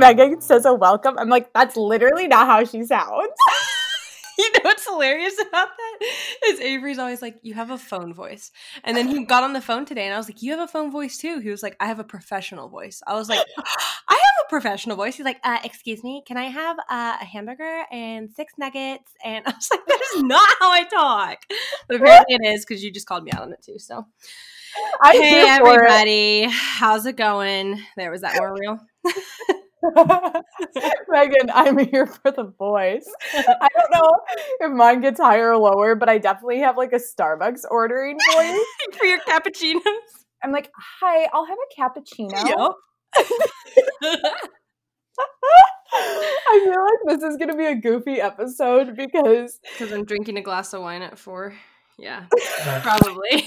Megan says a welcome, I'm like, that's literally not how she sounds. you know what's hilarious about that is Avery's always like, "You have a phone voice," and then he got on the phone today, and I was like, "You have a phone voice too." He was like, "I have a professional voice." I was like, "I have a professional voice." He's like, uh, "Excuse me, can I have uh, a hamburger and six nuggets?" And I was like, "That is not how I talk," but apparently it is because you just called me out on it too. So. I'm hey everybody, it. how's it going? There was that more real. Megan, I'm here for the voice. I don't know if mine gets higher or lower, but I definitely have like a Starbucks ordering voice for your cappuccinos. I'm like, hi, I'll have a cappuccino. Yep. I feel like this is gonna be a goofy episode because because I'm drinking a glass of wine at four. Yeah, probably.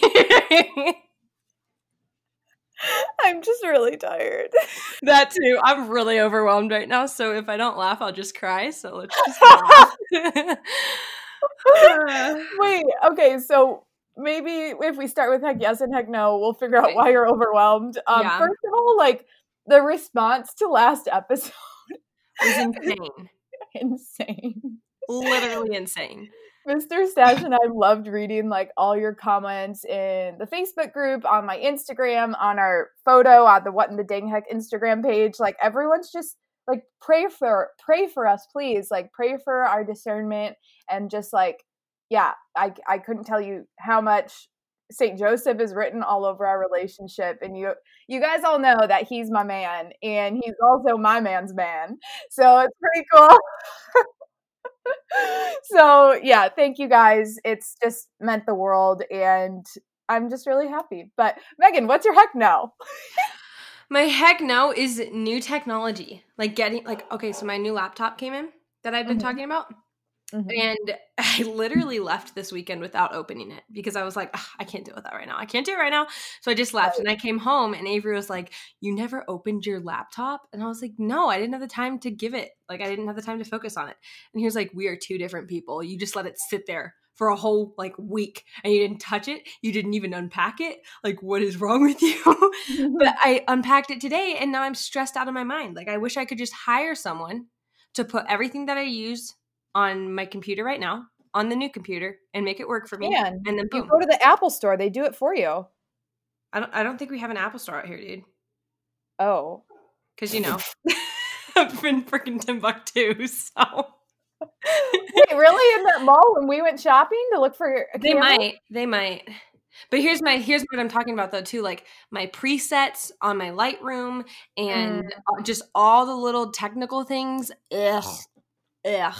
I'm just really tired. That too. I'm really overwhelmed right now. So if I don't laugh, I'll just cry. So let's just laugh. Wait, okay, so maybe if we start with heck yes and heck no, we'll figure out why you're overwhelmed. Um, yeah. First of all, like the response to last episode was insane. insane. Literally insane. Mr. Stash and I loved reading like all your comments in the Facebook group, on my Instagram, on our photo, on the What in the Dang Heck Instagram page. Like everyone's just like pray for pray for us, please. Like pray for our discernment and just like yeah, I I couldn't tell you how much St. Joseph is written all over our relationship and you you guys all know that he's my man and he's also my man's man. So it's pretty cool. so yeah, thank you guys. It's just meant the world and I'm just really happy. But Megan, what's your heck no? my heck no is new technology. Like getting like okay, so my new laptop came in that I've been mm-hmm. talking about. Mm-hmm. And I literally left this weekend without opening it because I was like, I can't deal with that right now. I can't do it right now. So I just left right. and I came home and Avery was like, You never opened your laptop? And I was like, No, I didn't have the time to give it. Like, I didn't have the time to focus on it. And he was like, We are two different people. You just let it sit there for a whole like week and you didn't touch it you didn't even unpack it like what is wrong with you but i unpacked it today and now i'm stressed out of my mind like i wish i could just hire someone to put everything that i use on my computer right now on the new computer and make it work for me. Man, and then boom. you go to the Apple store; they do it for you. I don't. I don't think we have an Apple store out here, dude. Oh, because you know, I've been freaking Timbuktu, so. Wait, really? In that mall when we went shopping to look for a They might. They might. But here's my here's what I'm talking about though too, like my presets on my Lightroom and mm. just all the little technical things. Ugh, ugh.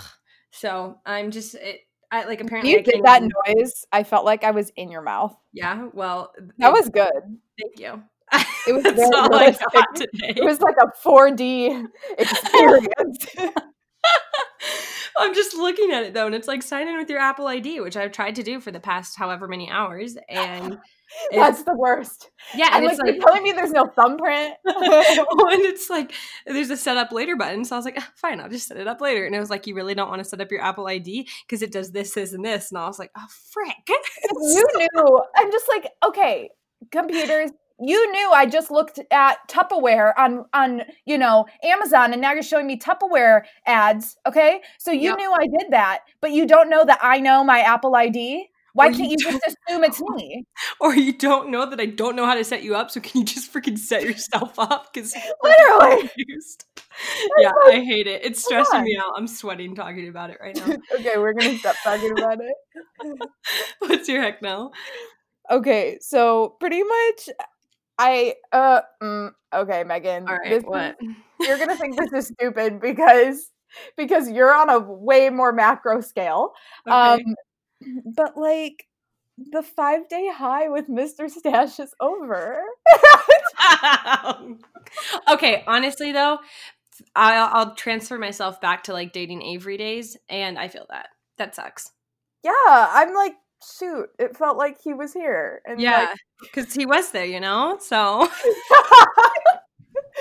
So I'm just it, I like apparently you get that noise. I felt like I was in your mouth. Yeah, well, that was good. Thank you. It was very all I got today. It was like a 4D experience. I'm just looking at it though, and it's like sign in with your Apple ID, which I've tried to do for the past however many hours, and that's the worst. Yeah, and, and it's like, like telling me there's no thumbprint. and it's like there's a set up later button. So I was like, ah, fine, I'll just set it up later. And it was like, you really don't want to set up your Apple ID because it does this, this, and this. And I was like, oh frick. you knew. I'm just like, okay, computers. You knew I just looked at Tupperware on on you know Amazon, and now you're showing me Tupperware ads. Okay, so you yep. knew I did that, but you don't know that I know my Apple ID. Why can't you, you just assume it's me? Or you don't know that I don't know how to set you up, so can you just freaking set yourself up? Because literally, yeah, I hate it. It's stressing me out. I'm sweating talking about it right now. okay, we're gonna stop talking about it. What's your heck now? Okay, so pretty much, I uh, mm, okay, Megan. All right, what? Is, you're gonna think this is stupid because because you're on a way more macro scale. Okay. Um, but like the five day high with Mr. Stash is over. okay, honestly though, I'll, I'll transfer myself back to like dating Avery days, and I feel that that sucks. Yeah, I'm like, shoot, it felt like he was here. And yeah, because like- he was there, you know. So.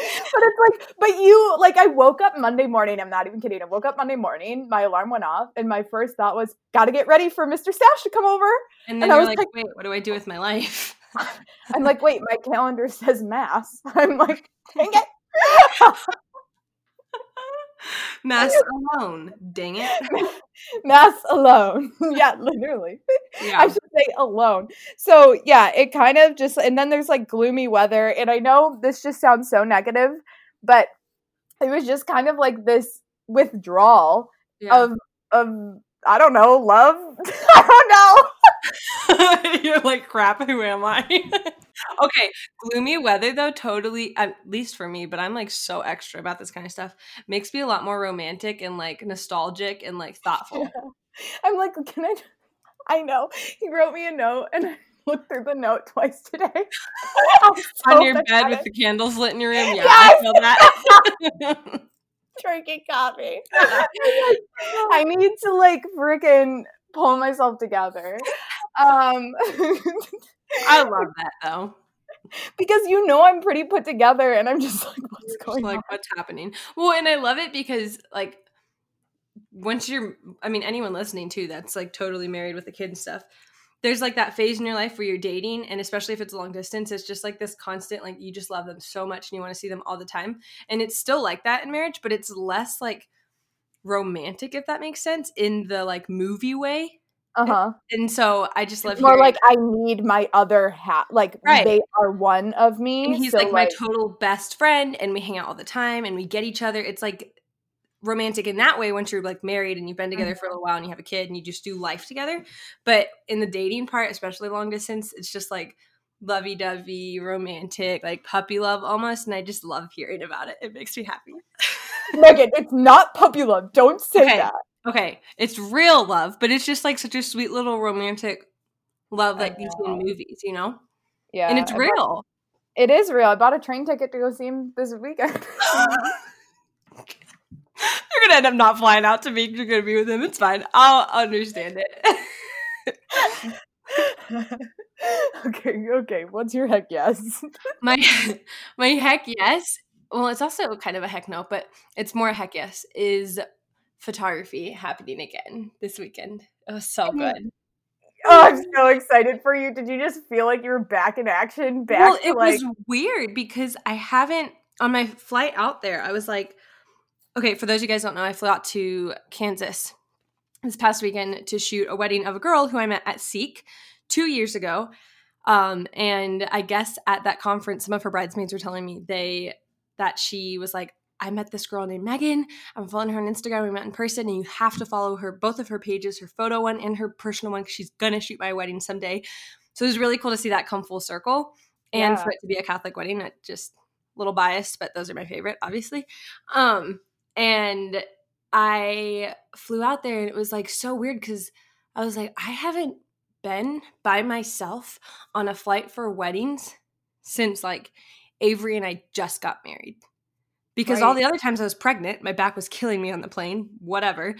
but it's like, but you like, I woke up Monday morning. I'm not even kidding. I woke up Monday morning. My alarm went off, and my first thought was, "Got to get ready for Mr. Stash to come over." And then and I was like, like, "Wait, what do I do with my life?" I'm like, "Wait, my calendar says mass." I'm like, "Dang it!" Mass alone. Dang it. Mass alone. yeah, literally. Yeah. I should say alone. So, yeah, it kind of just, and then there's like gloomy weather. And I know this just sounds so negative, but it was just kind of like this withdrawal yeah. of, of, I don't know, love. I don't know. You're like, crap, who am I? Okay, gloomy weather though totally at least for me, but I'm like so extra about this kind of stuff. Makes me a lot more romantic and like nostalgic and like thoughtful. Yeah. I'm like, can I I know. He wrote me a note and I looked through the note twice today. so On your bed with the candles lit in your room. Yeah, yes! I feel that. Drinking coffee. I need to like freaking pull myself together. Um I love that though. Because you know I'm pretty put together and I'm just like, what's going on. like, on? what's happening? Well, and I love it because like once you're I mean, anyone listening too that's like totally married with a kid and stuff, there's like that phase in your life where you're dating and especially if it's long distance it's just like this constant like you just love them so much and you want to see them all the time and it's still like that in marriage but it's less like romantic if that makes sense in the like movie way uh-huh. and so i just love more like i need my other hat like right. they are one of me and he's so like, like my total best friend and we hang out all the time and we get each other. It's like romantic in that way once you're like married and you've been together mm-hmm. for a little while and you have a kid and you just do life together. But in the dating part especially long distance it's just like lovey-dovey romantic like puppy love almost and i just love hearing about it. It makes me happy. Megan it's not puppy love. Don't say okay. that Okay, it's real love, but it's just like such a sweet little romantic love that you see in movies, you know? Yeah. And it's I real. Bought, it is real. I bought a train ticket to go see him this weekend. You're gonna end up not flying out to me. You're gonna be with him. It's fine. I'll understand it. okay, okay. What's your heck yes? my my heck yes. Well, it's also kind of a heck no, but it's more a heck yes. Is photography happening again this weekend. It was so good. Oh, I'm so excited for you. Did you just feel like you were back in action? Back well, it like- was weird because I haven't on my flight out there, I was like, okay, for those of you guys don't know, I flew out to Kansas this past weekend to shoot a wedding of a girl who I met at Seek two years ago. Um, and I guess at that conference, some of her bridesmaids were telling me they that she was like, I met this girl named Megan. I'm following her on Instagram. We met in person, and you have to follow her, both of her pages, her photo one and her personal one, because she's gonna shoot my wedding someday. So it was really cool to see that come full circle, and yeah. for it to be a Catholic wedding. Not just a little biased, but those are my favorite, obviously. Um, and I flew out there, and it was like so weird because I was like, I haven't been by myself on a flight for weddings since like Avery and I just got married because right. all the other times I was pregnant, my back was killing me on the plane, whatever.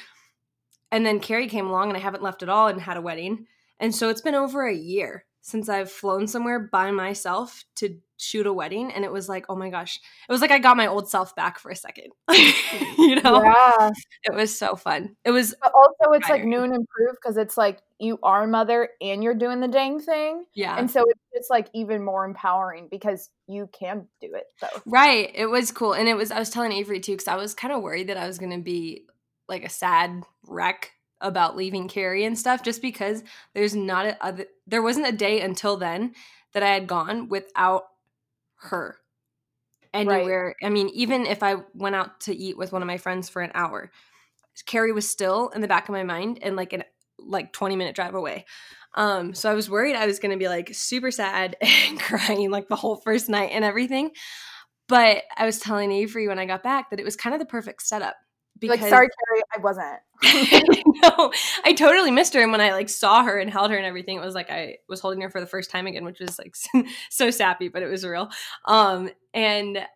And then Carrie came along and I haven't left at all and had a wedding. And so it's been over a year since I've flown somewhere by myself to shoot a wedding. And it was like, oh my gosh, it was like I got my old self back for a second. you know? Yeah. It was so fun. It was. But also, it's like new and improved because it's like you are a mother and you're doing the dang thing. Yeah. And so it's just like even more empowering because you can do it. So. Right. It was cool. And it was, I was telling Avery too, because I was kind of worried that I was going to be like a sad wreck about leaving Carrie and stuff just because there's not a other, there wasn't a day until then that I had gone without her anywhere. Right. I mean, even if I went out to eat with one of my friends for an hour, Carrie was still in the back of my mind and like an like 20 minute drive away. Um, so I was worried I was gonna be like super sad and crying like the whole first night and everything. But I was telling Avery when I got back that it was kind of the perfect setup Because like, sorry, Carrie, I wasn't. no, I totally missed her. And when I like saw her and held her and everything, it was like I was holding her for the first time again, which was like so sappy, but it was real. Um, and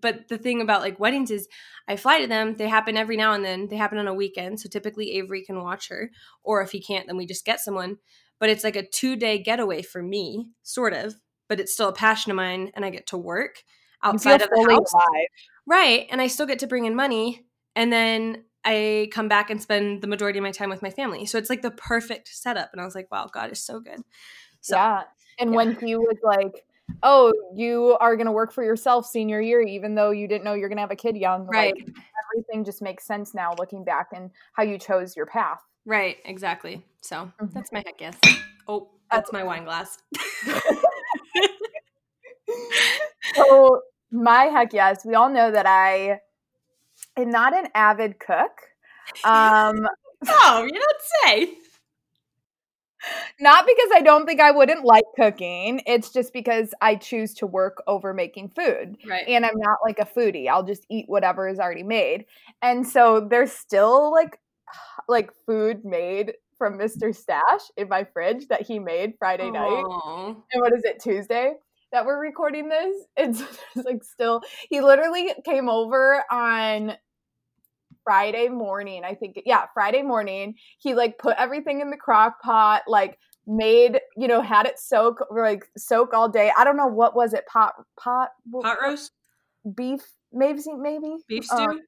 but the thing about like weddings is I fly to them. They happen every now and then. They happen on a weekend. So typically Avery can watch her. Or if he can't, then we just get someone. But it's like a two day getaway for me, sort of. But it's still a passion of mine and I get to work outside of the house. Alive. Right. And I still get to bring in money. And then I come back and spend the majority of my time with my family. So it's like the perfect setup. And I was like, wow, God is so good. So, yeah. And yeah. when he was like, oh, you are going to work for yourself senior year, even though you didn't know you're going to have a kid young. Right. Like, everything just makes sense now looking back and how you chose your path. Right. Exactly. So mm-hmm. that's my heck yes. Oh, that's my wine glass. so my heck yes, we all know that I am not an avid cook. Um, oh, you don't say. Not because I don't think I wouldn't like cooking. It's just because I choose to work over making food. Right. And I'm not like a foodie. I'll just eat whatever is already made. And so there's still like like food made from Mr. Stash in my fridge that he made Friday Aww. night. And what is it, Tuesday? That we're recording this. It's, it's like still he literally came over on Friday morning, I think, yeah, Friday morning, he like put everything in the crock pot, like made, you know, had it soak, like soak all day. I don't know what was it, pot, pot, pot roast, beef, maybe, maybe beef stew, um,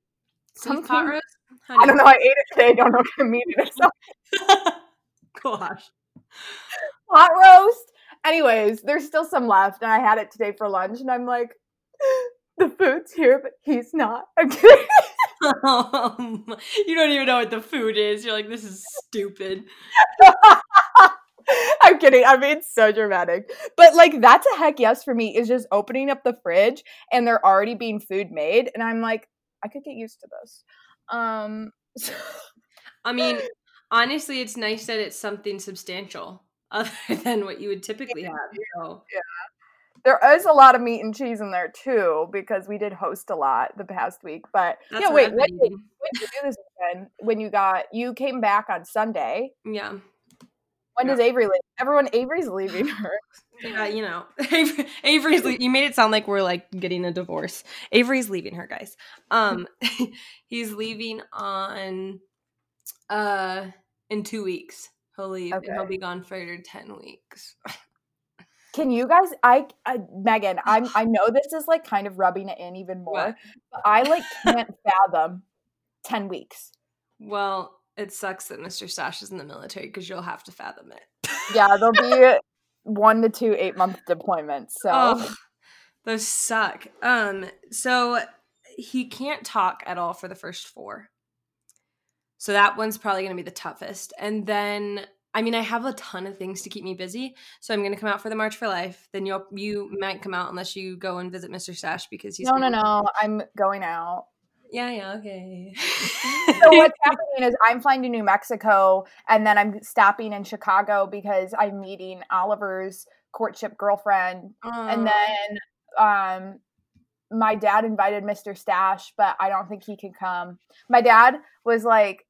some pot roast. Honey. I don't know. I ate it today. I don't know what I mean it or something. Gosh, pot roast. Anyways, there's still some left, and I had it today for lunch, and I'm like, the food's here, but he's not. I'm kidding. Um, you don't even know what the food is. You're like, this is stupid. I'm kidding. I mean, so dramatic. But like, that's a heck yes for me. Is just opening up the fridge and there already being food made, and I'm like, I could get used to this. Um. I mean, honestly, it's nice that it's something substantial other than what you would typically have. So. Yeah there is a lot of meat and cheese in there too because we did host a lot the past week. But That's yeah, wait, what did, what did you do this weekend when you got you came back on Sunday? Yeah. When yeah. does Avery leave? Everyone, Avery's leaving her. Yeah, you know, Avery's. Le- you made it sound like we're like getting a divorce. Avery's leaving her, guys. Um, he's leaving on, uh, in two weeks. He'll leave okay. and he'll be gone for ten weeks. Can you guys? I, I Megan, I'm. I know this is like kind of rubbing it in even more. What? But I like can't fathom ten weeks. Well, it sucks that Mr. Stash is in the military because you'll have to fathom it. yeah, there'll be one to two eight month deployments. So oh, those suck. Um, so he can't talk at all for the first four. So that one's probably going to be the toughest. And then I mean, I have a ton of things to keep me busy, so I'm going to come out for the March for Life. Then you you might come out unless you go and visit Mr. Stash because he's no, no, no. I'm going out. Yeah, yeah, okay. so what's happening is I'm flying to New Mexico, and then I'm stopping in Chicago because I'm meeting Oliver's courtship girlfriend, and then um, my dad invited Mr. Stash, but I don't think he can come. My dad was like,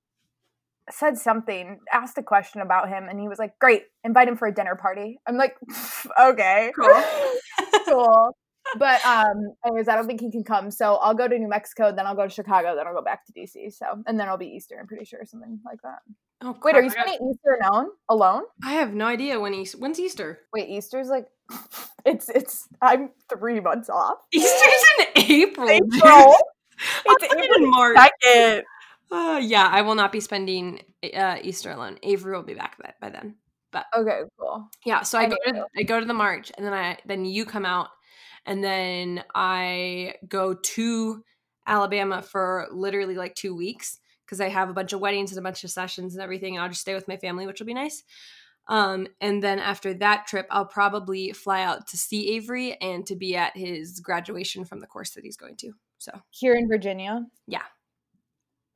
said something, asked a question about him, and he was like, "Great, invite him for a dinner party." I'm like, "Okay, cool, cool." But um, anyways, I don't think he can come, so I'll go to New Mexico, then I'll go to Chicago, then I'll go back to DC. So, and then I'll be Easter. I'm pretty sure something like that. Oh, crap. wait, are you spending Easter alone? Alone? I have no idea when Easter. When's Easter? Wait, Easter's like it's it's. I'm three months off. Easter's in April. April. it's April in March. Second. Uh, yeah, I will not be spending uh, Easter alone. Avery will be back by, by then. But okay, cool. Yeah, so I, I go to I go to the march, and then I then you come out, and then I go to Alabama for literally like two weeks because I have a bunch of weddings and a bunch of sessions and everything. And I'll just stay with my family, which will be nice. Um, and then after that trip, I'll probably fly out to see Avery and to be at his graduation from the course that he's going to. So here in Virginia, yeah.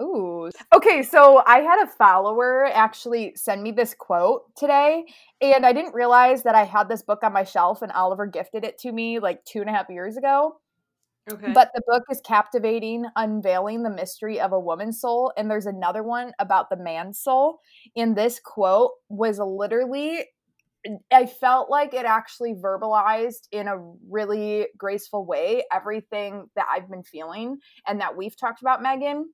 Ooh. Okay, so I had a follower actually send me this quote today, and I didn't realize that I had this book on my shelf and Oliver gifted it to me like two and a half years ago. Okay. But the book is captivating, unveiling the mystery of a woman's soul. And there's another one about the man's soul. And this quote was literally, I felt like it actually verbalized in a really graceful way everything that I've been feeling and that we've talked about, Megan.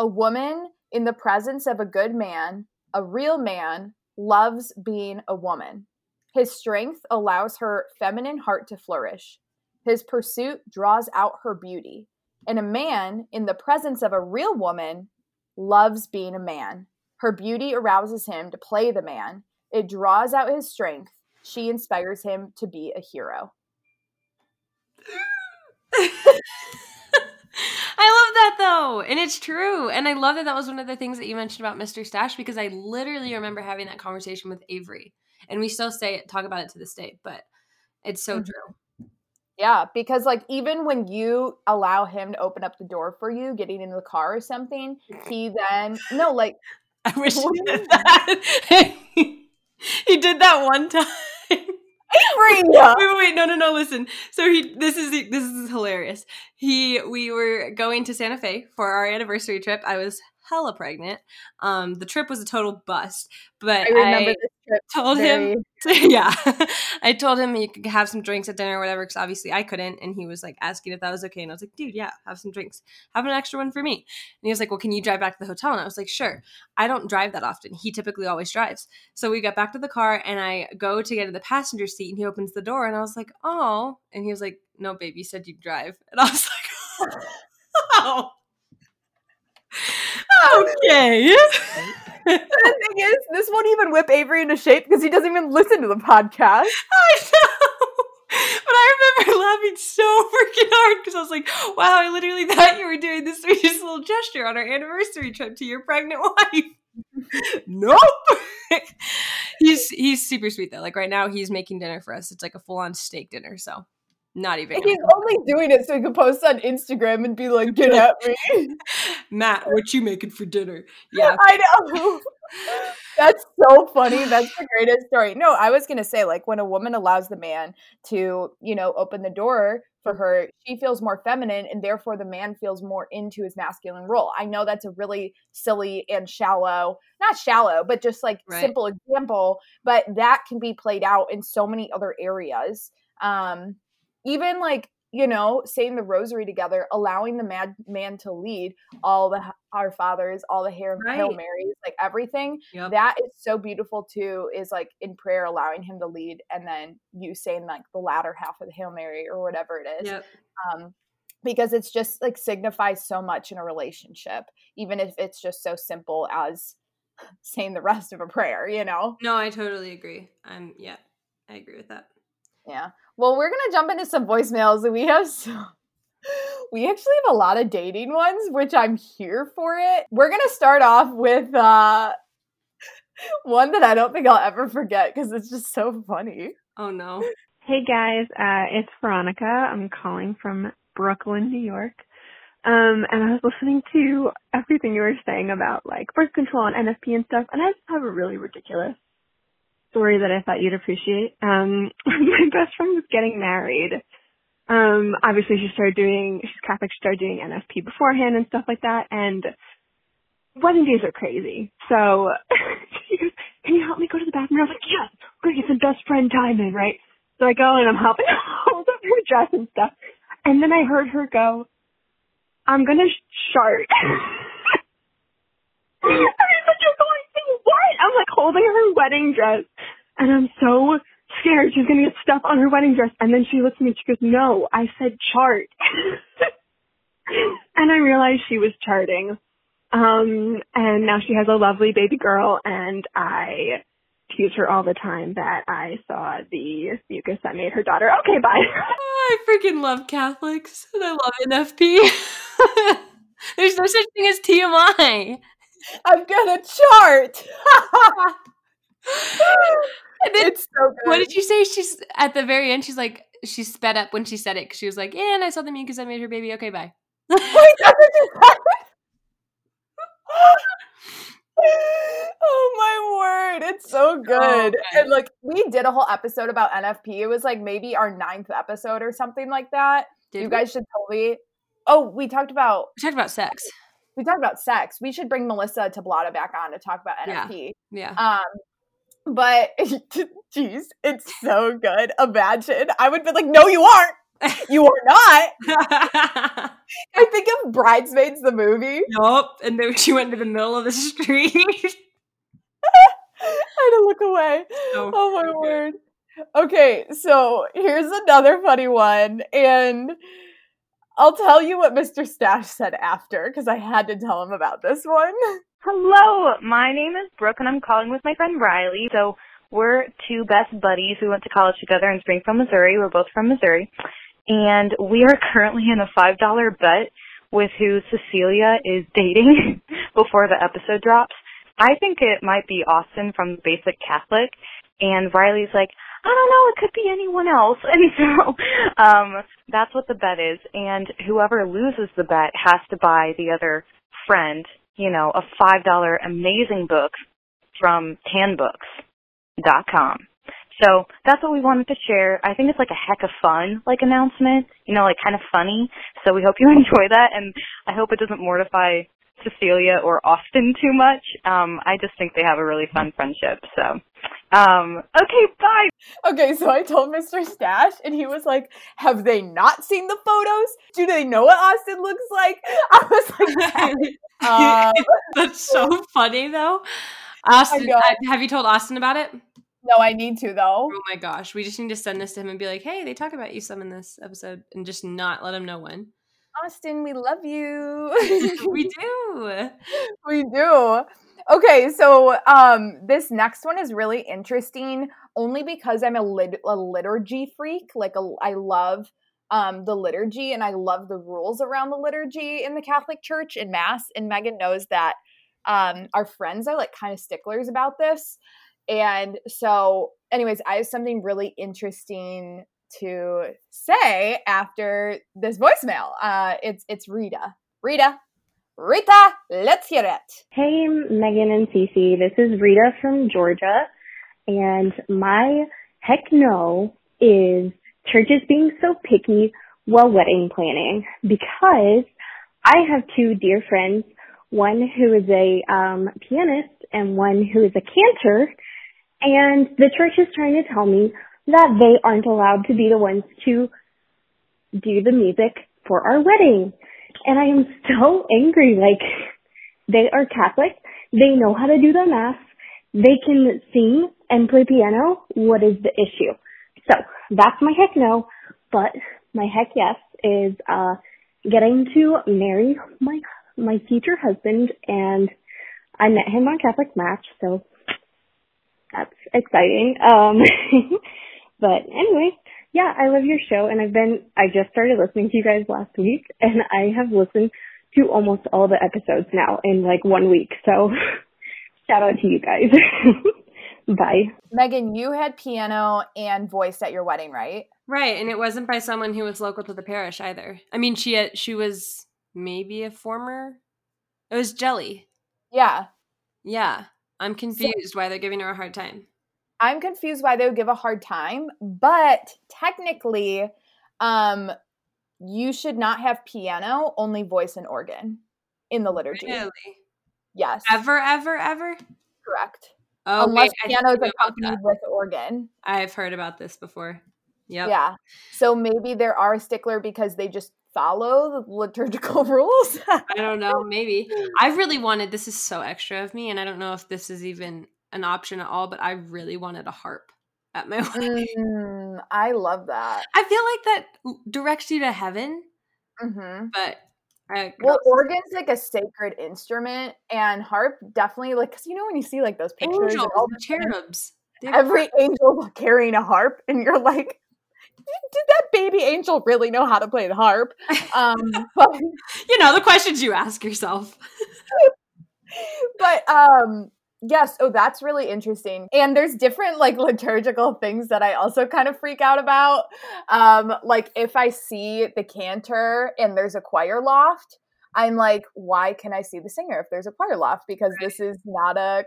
A woman in the presence of a good man, a real man, loves being a woman. His strength allows her feminine heart to flourish. His pursuit draws out her beauty. And a man, in the presence of a real woman, loves being a man. Her beauty arouses him to play the man. It draws out his strength. She inspires him to be a hero. I love that though. And it's true. And I love that that was one of the things that you mentioned about Mr. Stash because I literally remember having that conversation with Avery. And we still say it, talk about it to this day, but it's so mm-hmm. true. Yeah, because like even when you allow him to open up the door for you, getting into the car or something, he then no, like I wish he did that. he did that one time. Wait, wait, wait, no, no, no. Listen. So he, this is this is hilarious. He, we were going to Santa Fe for our anniversary trip. I was hella pregnant. Um, the trip was a total bust, but I remember I this trip. Told very... him, to, yeah, I told him he could have some drinks at dinner or whatever because obviously I couldn't, and he was like asking if that was okay, and I was like, dude, yeah, have some drinks, have an extra one for me. And he was like, well, can you drive back to the hotel? And I was like, sure. I don't drive that often. He typically always drives. So we got back to the car, and I go to get in the passenger seat, and he opens the door, and I was like, oh, and he was like, no, babe, you said you'd drive, and I was like, oh okay. the thing is, this won't even whip Avery into shape because he doesn't even listen to the podcast. I know. But I remember laughing so freaking hard because I was like, wow, I literally thought you were doing this sweetest little gesture on our anniversary trip to your pregnant wife. nope. he's he's super sweet though. Like right now he's making dinner for us. It's like a full on steak dinner. So not even. He's only doing it so he can post on Instagram and be like, "Get at me, Matt. What you making for dinner?" Yeah, I know. That's so funny. That's the greatest story. No, I was gonna say, like, when a woman allows the man to, you know, open the door for her, she feels more feminine, and therefore the man feels more into his masculine role. I know that's a really silly and shallow, not shallow, but just like right. simple example, but that can be played out in so many other areas. Um, even like you know saying the rosary together allowing the mad man to lead all the our fathers all the hail, right. hail marys like everything yep. that is so beautiful too is like in prayer allowing him to lead and then you saying like the latter half of the hail mary or whatever it is yep. um because it's just like signifies so much in a relationship even if it's just so simple as saying the rest of a prayer you know no i totally agree i'm yeah i agree with that yeah well, we're gonna jump into some voicemails. That we have so we actually have a lot of dating ones, which I'm here for it. We're gonna start off with uh one that I don't think I'll ever forget because it's just so funny. Oh no. Hey guys, uh, it's Veronica. I'm calling from Brooklyn, New York. Um, and I was listening to everything you were saying about like birth control and NFP and stuff, and I just have a really ridiculous story that I thought you'd appreciate. Um, my best friend was getting married. Um, obviously she started doing, she's Catholic, she started doing NFP beforehand and stuff like that. And wedding days are crazy. So she goes, can you help me go to the bathroom? And I was like, yes, we're going to get some best friend time in, right? So I go and I'm helping hold up her dress and stuff. And then I heard her go, I'm going to shart. Like holding her wedding dress and I'm so scared she's gonna get stuff on her wedding dress. And then she looks at me and she goes, no, I said chart. and I realized she was charting. Um, and now she has a lovely baby girl and I tease her all the time that I saw the mucus that made her daughter. Okay, bye. Oh, I freaking love Catholics and I love NFP. There's no such thing as TMI. I'm gonna chart. it's so good. What did you say? She's at the very end. She's like, she sped up when she said it. because She was like, "Yeah, and I saw the mucus I made her baby. Okay, bye." Wait, oh my word it's so oh, good oh, and like we did a whole episode about nfp it was like maybe our ninth episode or something like that Did you we? guys should totally. Oh, we talked about We talked about sex. We talked about sex. We should bring Melissa Tablata back on to talk about NFP. Yeah. Um, but jeez, it's so good. Imagine I would be like, no, you aren't. You are not. I think of Bridesmaids the movie. nope. And then she went to the middle of the street. I had to look away. So oh my good. word. Okay, so here's another funny one, and I'll tell you what Mr. Stash said after because I had to tell him about this one. Hello, my name is Brooke and I'm calling with my friend Riley. So we're two best buddies who went to college together in Springfield, Missouri. We're both from Missouri. And we are currently in a $5 bet with who Cecilia is dating before the episode drops. I think it might be Austin from Basic Catholic. And Riley's like, I don't know, it could be anyone else. And so, um, that's what the bet is. And whoever loses the bet has to buy the other friend, you know, a $5 amazing book from tanbooks.com. So that's what we wanted to share. I think it's like a heck of fun, like announcement, you know, like kind of funny. So we hope you enjoy that and I hope it doesn't mortify Cecilia or Austin too much. Um, I just think they have a really fun friendship. So, um, okay, bye. Okay, so I told Mr. Stash, and he was like, Have they not seen the photos? Do they know what Austin looks like? I was like, um, That's so funny though. Austin, know. uh, have you told Austin about it? No, I need to, though. Oh my gosh, we just need to send this to him and be like, "Hey, they talk about you some in this episode," and just not let him know when. Austin, we love you. we do. we do. Okay, so um this next one is really interesting only because I'm a, lit- a liturgy freak. Like a, I love um the liturgy and I love the rules around the liturgy in the Catholic Church and Mass. And Megan knows that um our friends are like kind of sticklers about this. And so, anyways, I have something really interesting to say after this voicemail. Uh it's it's Rita. Rita, Rita, let's hear it. Hey, Megan and Cece. This is Rita from Georgia. And my heck no is churches being so picky while wedding planning because I have two dear friends, one who is a um, pianist and one who is a cantor. And the church is trying to tell me that they aren't allowed to be the ones to do the music for our wedding. And I am so angry. Like, they are Catholic. They know how to do the mass. They can sing and play piano. What is the issue? So that's my heck no. But my heck yes is, uh, getting to marry my, my future husband and I met him on Catholic Match. So that's exciting. Um, but anyway, yeah, I love your show and I've been, I just started listening to you guys last week and I have listened to almost all the episodes now in like one week. So shout out to you guys. Bye. Megan, you had piano and voice at your wedding, right? Right, and it wasn't by someone who was local to the parish either. I mean, she, she was maybe a former. It was Jelly. Yeah. Yeah, I'm confused why they're giving her a hard time. I'm confused why they would give a hard time, but technically, um, you should not have piano, only voice and organ in the liturgy. Really? Yes. Ever, ever, ever? Correct. Oh, Unless wait, piano is think I knew about accompanied with organ. I've heard about this before. Yep. Yeah. So maybe there are a stickler because they just follow the liturgical rules. I don't know. Maybe. I really wanted. This is so extra of me, and I don't know if this is even an option at all. But I really wanted a harp at my wedding. Mm, I love that. I feel like that directs you to heaven, hmm but I, Well, organ's like a sacred instrument, and harp definitely like because you know when you see like those pictures, angels, all the cherubs. They're every angel carrying a harp, and you're like, did that baby angel really know how to play the harp? Um, but you know the questions you ask yourself. but um yes oh that's really interesting and there's different like liturgical things that i also kind of freak out about um like if i see the cantor and there's a choir loft i'm like why can i see the singer if there's a choir loft because this is not a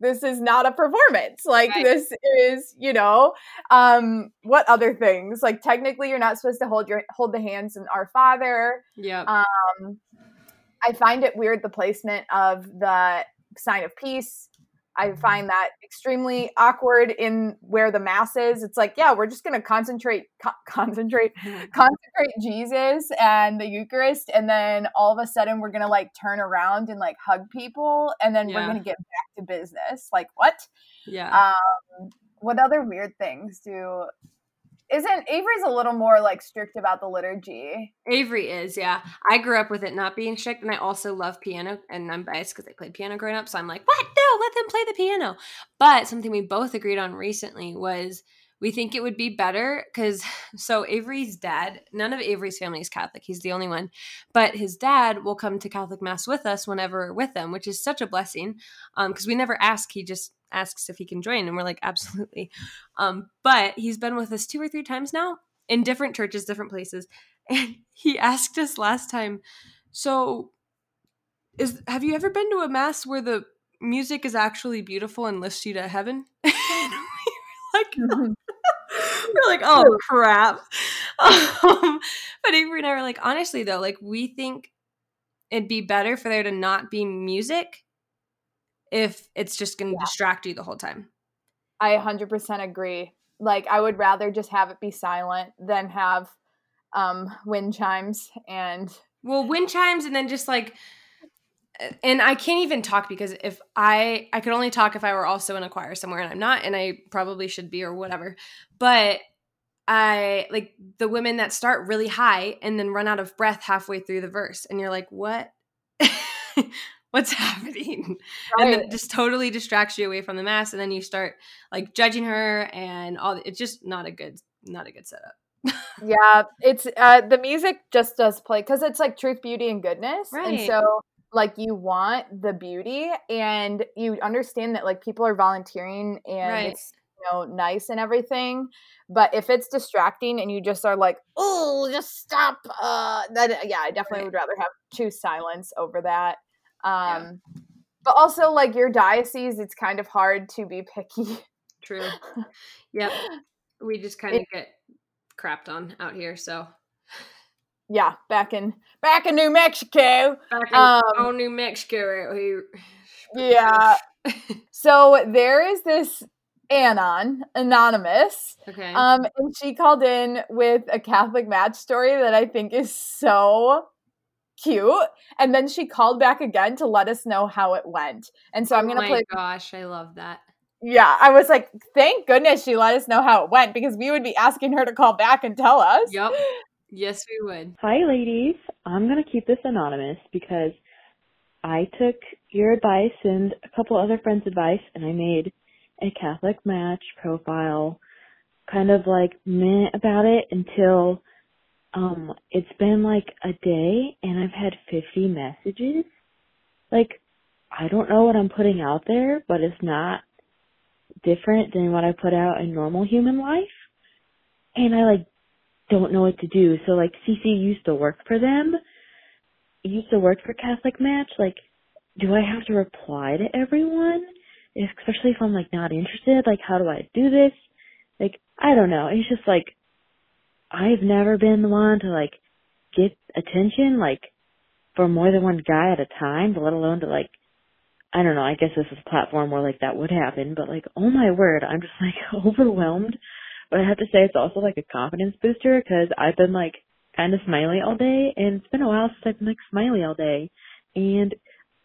this is not a performance. Like right. this is, you know, um, what other things? Like technically you're not supposed to hold your hold the hands in our father. Yeah. Um I find it weird the placement of the sign of peace I find that extremely awkward in where the mass is. It's like, yeah, we're just going to concentrate, co- concentrate, concentrate Jesus and the Eucharist, and then all of a sudden we're going to like turn around and like hug people, and then yeah. we're going to get back to business. Like what? Yeah. Um, what other weird things do isn't Avery's a little more like strict about the liturgy? Avery is, yeah. I grew up with it not being strict, and I also love piano, and I'm biased because I played piano growing up. So I'm like, what? No, let them play the piano. But something we both agreed on recently was we think it would be better because so Avery's dad, none of Avery's family is Catholic. He's the only one, but his dad will come to Catholic mass with us whenever we're with them, which is such a blessing. Um, because we never ask, he just asks if he can join and we're like absolutely um but he's been with us two or three times now in different churches different places and he asked us last time so is have you ever been to a mass where the music is actually beautiful and lifts you to heaven like mm-hmm. we're like oh crap um, but avery and i were like honestly though like we think it'd be better for there to not be music if it's just going to yeah. distract you the whole time. I 100% agree. Like I would rather just have it be silent than have um wind chimes and well wind chimes and then just like and I can't even talk because if I I could only talk if I were also in a choir somewhere and I'm not and I probably should be or whatever. But I like the women that start really high and then run out of breath halfway through the verse and you're like what what's happening right. and then just totally distracts you away from the mass and then you start like judging her and all it's just not a good not a good setup yeah it's uh the music just does play because it's like truth beauty and goodness right. and so like you want the beauty and you understand that like people are volunteering and right. it's you know nice and everything but if it's distracting and you just are like oh just stop uh then yeah i definitely right. would rather have choose silence over that um, yeah. But also, like your diocese, it's kind of hard to be picky. True. Yep. We just kind of get crapped on out here, so. Yeah, back in back in New Mexico. Back in um, New Mexico out here. Yeah. so there is this Anon, anonymous. Okay. Um, and she called in with a Catholic match story that I think is so cute. And then she called back again to let us know how it went. And so I'm going to oh play. gosh, I love that. Yeah, I was like, thank goodness she let us know how it went because we would be asking her to call back and tell us. Yep. Yes, we would. Hi, ladies. I'm going to keep this anonymous because I took your advice and a couple other friends' advice and I made a Catholic match profile kind of like meh about it until um, it's been like a day and I've had 50 messages. Like, I don't know what I'm putting out there, but it's not different than what I put out in normal human life. And I like don't know what to do. So like Cece used to work for them. Used to work for Catholic Match. Like, do I have to reply to everyone? Especially if I'm like not interested. Like, how do I do this? Like, I don't know. It's just like I've never been the one to like get attention like for more than one guy at a time, let alone to like I don't know, I guess this is a platform where like that would happen, but like oh my word, I'm just like overwhelmed. But I have to say it's also like a confidence booster because I've been like kind of smiley all day and it's been a while since I've been like smiley all day. And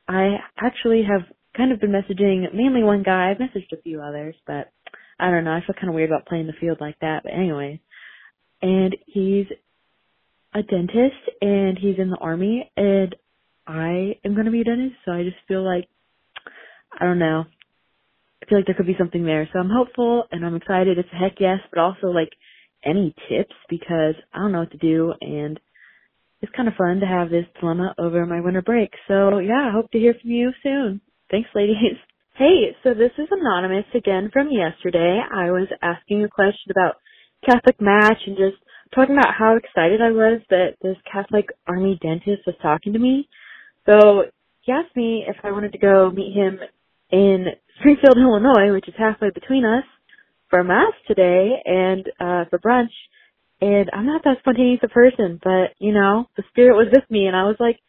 I actually have kind of been messaging mainly one guy. I've messaged a few others, but I don't know. I feel kind of weird about playing the field like that. But anyway, and he's a dentist and he's in the army and I am going to be a dentist so I just feel like I don't know I feel like there could be something there. So I'm hopeful and I'm excited. It's a heck yes but also like any tips because I don't know what to do and it's kind of fun to have this dilemma over my winter break. So yeah I hope to hear from you soon. Thanks ladies. Hey, so this is Anonymous again from yesterday. I was asking a question about Catholic match and just talking about how excited I was that this Catholic army dentist was talking to me. So he asked me if I wanted to go meet him in Springfield, Illinois, which is halfway between us, for mass today and uh for brunch. And I'm not that spontaneous a person, but you know, the spirit was with me and I was like,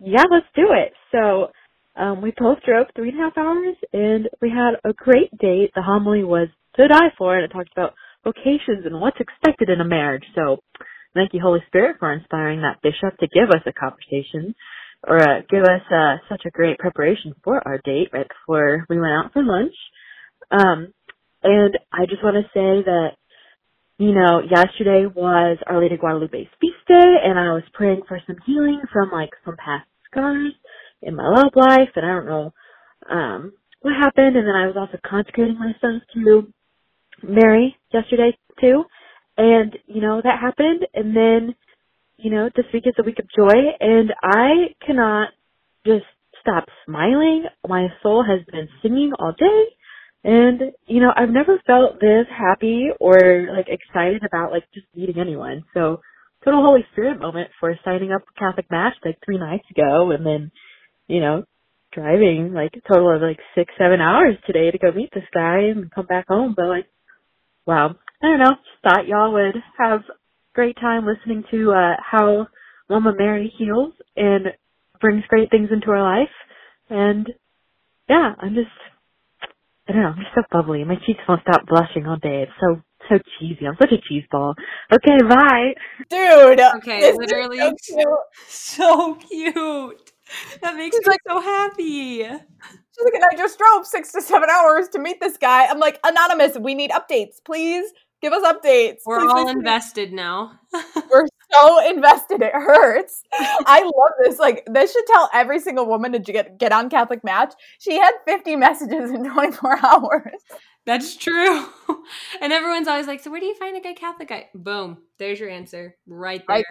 yeah, let's do it. So um we both drove three and a half hours and we had a great date. The homily was to die for and it talked about vocations and what's expected in a marriage. So thank you, Holy Spirit, for inspiring that bishop to give us a conversation or uh, give us uh, such a great preparation for our date right before we went out for lunch. Um, and I just want to say that, you know, yesterday was Our Lady Guadalupe's feast day, and I was praying for some healing from like some past scars in my love life, and I don't know um, what happened. And then I was also consecrating myself to Mary yesterday too, and you know that happened, and then you know, this week is a week of joy and I cannot just stop smiling. My soul has been singing all day and, you know, I've never felt this happy or like excited about like just meeting anyone. So total Holy Spirit moment for signing up for Catholic Match like three nights ago and then, you know, driving like a total of like six, seven hours today to go meet this guy and come back home. But like, wow. I don't know. Just thought y'all would have great time listening to uh, how Mama Mary heals and brings great things into our life. And yeah, I'm just, I don't know, I'm just so bubbly. My cheeks won't stop blushing all day. It's so, so cheesy. I'm such a cheese ball. Okay, bye. Dude. Okay, literally so cute. so cute. That makes She's me like, so happy. She's like, and I just drove six to seven hours to meet this guy. I'm like, anonymous, we need updates, please. Give us updates. We're Please all invested now. We're so invested. It hurts. I love this. Like this should tell every single woman to get get on Catholic Match. She had 50 messages in 24 hours. That's true. And everyone's always like, "So where do you find a good Catholic guy?" Boom. There's your answer. Right there. Right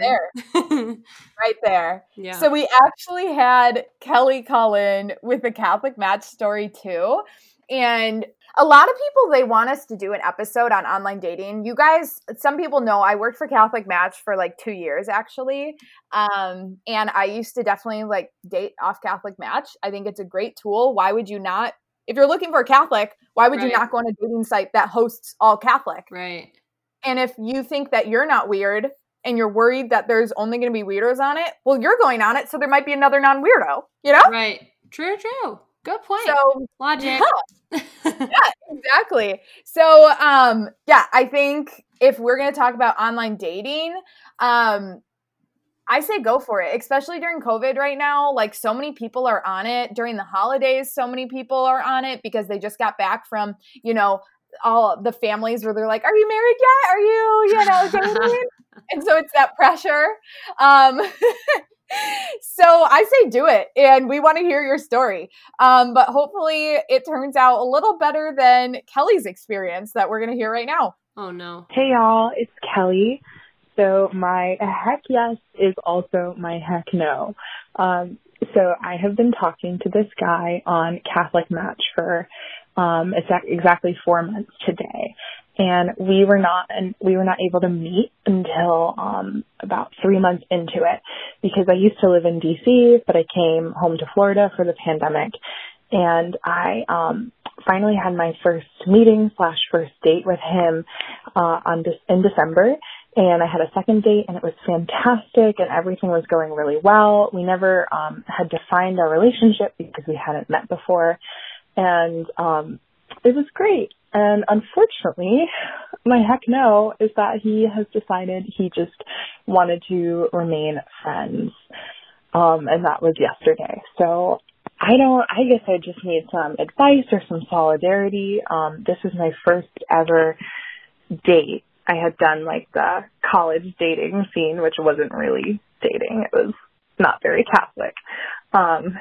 there. right there. Yeah. So we actually had Kelly Cullen with a Catholic Match story too. And a lot of people they want us to do an episode on online dating. You guys some people know i worked for catholic match for like two years actually. Um, and i used to definitely like date off catholic match. I think it's a great tool. Why would you not? If you're looking for a catholic why would right. you not go on a dating site that hosts all catholic? Right. And if you think that you're not weird and you're worried that there's only going to be weirdos on it well you're going on it so there might be another non-weirdo you know? Right. True true Good point. So logic. Yeah, yeah, exactly. So um yeah, I think if we're gonna talk about online dating, um I say go for it, especially during COVID right now. Like, so many people are on it during the holidays. So many people are on it because they just got back from, you know, all the families where they're like, "Are you married yet? Are you, you know, dating?" and so it's that pressure. Um, I say do it, and we want to hear your story. Um, but hopefully, it turns out a little better than Kelly's experience that we're going to hear right now. Oh no! Hey y'all, it's Kelly. So my heck yes is also my heck no. Um, so I have been talking to this guy on Catholic Match for um, exactly four months today, and we were not and we were not able to meet until um about 3 months into it because I used to live in DC but I came home to Florida for the pandemic. And I um finally had my first meeting slash first date with him uh on this in December. And I had a second date and it was fantastic and everything was going really well. We never um had defined our relationship because we hadn't met before. And um it was great and unfortunately, my heck no is that he has decided he just wanted to remain friends. Um, and that was yesterday. So I don't, I guess I just need some advice or some solidarity. Um, this was my first ever date. I had done like the college dating scene, which wasn't really dating. It was not very Catholic. Um,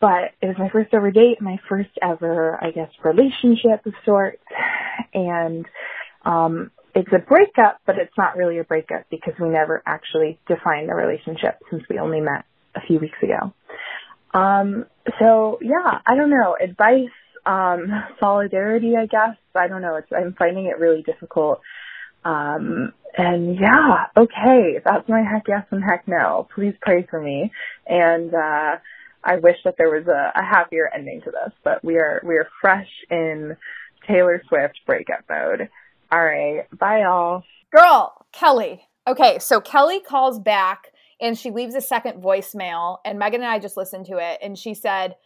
but it was my first ever date, my first ever, I guess, relationship of sorts. And, um, it's a breakup, but it's not really a breakup because we never actually defined the relationship since we only met a few weeks ago. Um, so yeah, I don't know, advice, um, solidarity, I guess. I don't know. It's, I'm finding it really difficult. Um, and yeah, okay, that's my heck yes and heck no. Please pray for me. And, uh, I wish that there was a, a happier ending to this, but we are we are fresh in Taylor Swift breakup mode. All right, bye y'all. Girl, Kelly. Okay, so Kelly calls back and she leaves a second voicemail, and Megan and I just listened to it, and she said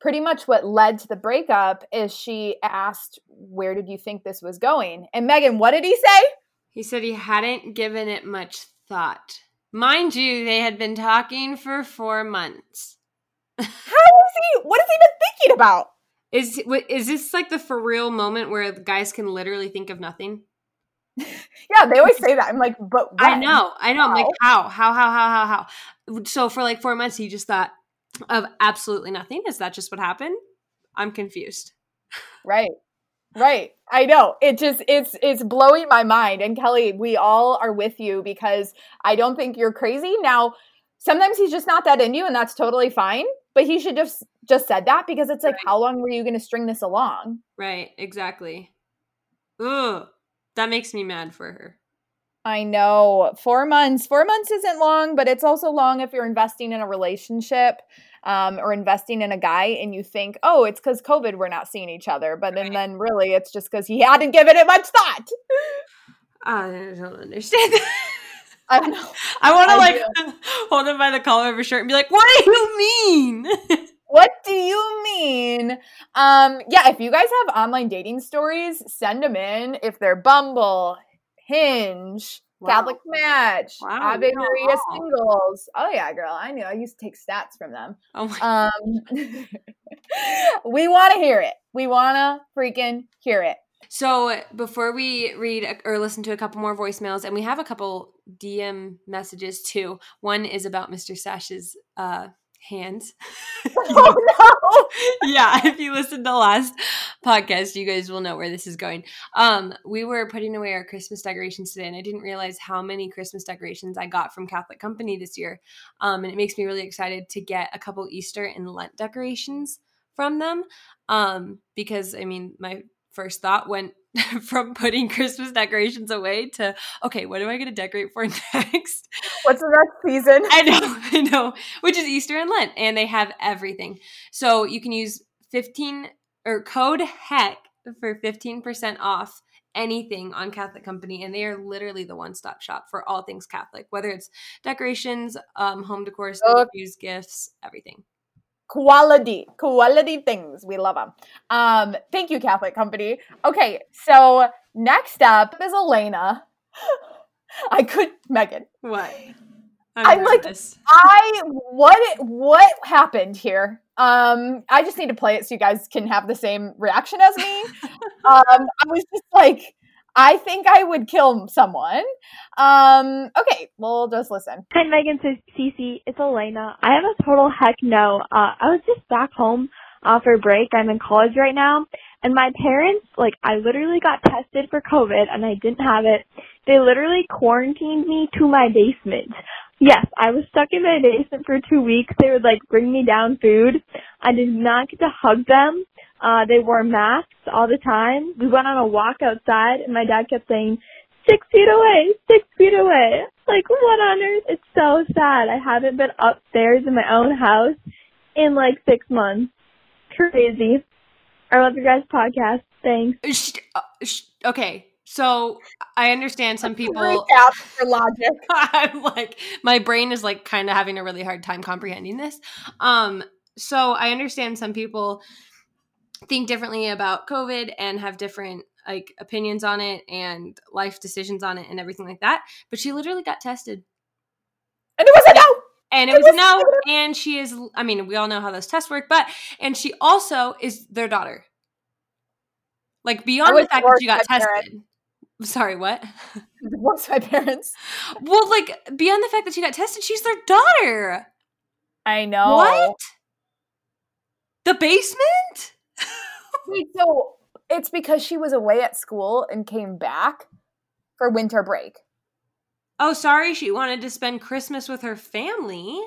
pretty much what led to the breakup is she asked, Where did you think this was going? And Megan, what did he say? He said he hadn't given it much thought. Mind you, they had been talking for four months. How is he? What has he been thinking about? Is is this like the for real moment where guys can literally think of nothing? yeah, they always say that. I'm like, but when? I know, I know. How? I'm like, how, how, how, how, how, how? So for like four months, he just thought of absolutely nothing. Is that just what happened? I'm confused. Right. Right. I know. It just it's it's blowing my mind. And Kelly, we all are with you because I don't think you're crazy. Now, sometimes he's just not that into you and that's totally fine, but he should just just said that because it's like right. how long were you going to string this along? Right, exactly. Ugh. That makes me mad for her. I know. 4 months. 4 months isn't long, but it's also long if you're investing in a relationship um, or investing in a guy and you think, oh, it's because COVID we're not seeing each other. But right. then, then really it's just because he hadn't given it much thought. I don't understand I know. I want to like hold him by the collar of his shirt and be like, "What do you mean?" what do you mean? Um, yeah, if you guys have online dating stories, send them in. If they're Bumble, Hinge, Wow. Catholic Match, wow, Ave Maria Singles. Oh yeah, girl, I knew. I used to take stats from them. Oh my. Um, we want to hear it. We want to freaking hear it. So before we read or listen to a couple more voicemails, and we have a couple DM messages too. One is about Mr. Sash's uh, hands. oh no! yeah, if you listened to the last podcast, you guys will know where this is going. Um, we were putting away our Christmas decorations today, and I didn't realize how many Christmas decorations I got from Catholic Company this year. Um, and it makes me really excited to get a couple Easter and Lent decorations from them. Um, because I mean, my first thought went from putting Christmas decorations away to okay, what am I going to decorate for next? What's the next season? I know, I know, which is Easter and Lent, and they have everything. So you can use fifteen or code heck for fifteen percent off anything on Catholic Company, and they are literally the one-stop shop for all things Catholic, whether it's decorations, um, home decor, okay. gifts, everything quality quality things. We love them um thank you catholic company. Okay so next up is elena. I could megan. What? I'm, I'm like i what what happened here? Um i just need to play it so you guys can have the same reaction as me. Um i was just like I think I would kill someone. Um, okay, we'll just listen. Hi, Megan, so Cece, it's Elena. I have a total heck no. Uh, I was just back home uh, for break. I'm in college right now, and my parents, like, I literally got tested for COVID, and I didn't have it. They literally quarantined me to my basement. Yes, I was stuck in my basement for two weeks. They would like bring me down food. I did not get to hug them. Uh, they wore masks all the time. We went on a walk outside and my dad kept saying, six feet away, six feet away. Like, what on earth? It's so sad. I haven't been upstairs in my own house in like six months. Crazy. I love your guys' podcast. Thanks. Uh, okay. So I understand some people for logic. I'm like my brain is like kind of having a really hard time comprehending this. Um so I understand some people think differently about COVID and have different like opinions on it and life decisions on it and everything like that. But she literally got tested. And it was a no. And it, it was, was a no. And she is I mean, we all know how those tests work, but and she also is their daughter. Like beyond the fact that she got tested. Sorry, what? Divorced my parents. Well, like beyond the fact that she got tested, she's their daughter. I know. What? The basement? Wait, so it's because she was away at school and came back for winter break. Oh, sorry, she wanted to spend Christmas with her family.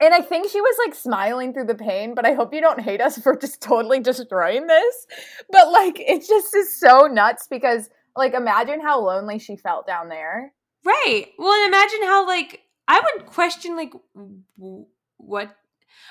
And I think she was like smiling through the pain, but I hope you don't hate us for just totally destroying this. But like, it just is so nuts because, like, imagine how lonely she felt down there. Right. Well, and imagine how, like, I would question, like, what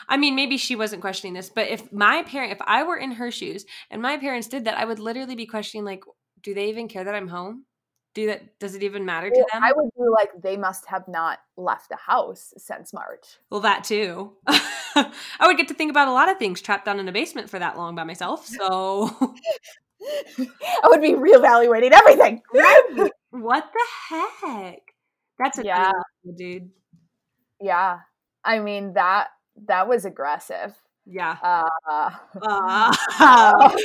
I mean, maybe she wasn't questioning this, but if my parent, if I were in her shoes and my parents did that, I would literally be questioning, like, do they even care that I'm home? Do that? Does it even matter to them? I would be like, they must have not left the house since March. well, that too. I would get to think about a lot of things trapped down in a basement for that long by myself. So, I would be reevaluating everything. what the heck? That's a Yeah. dude. yeah. I mean that that was aggressive. Yeah. Uh Uh,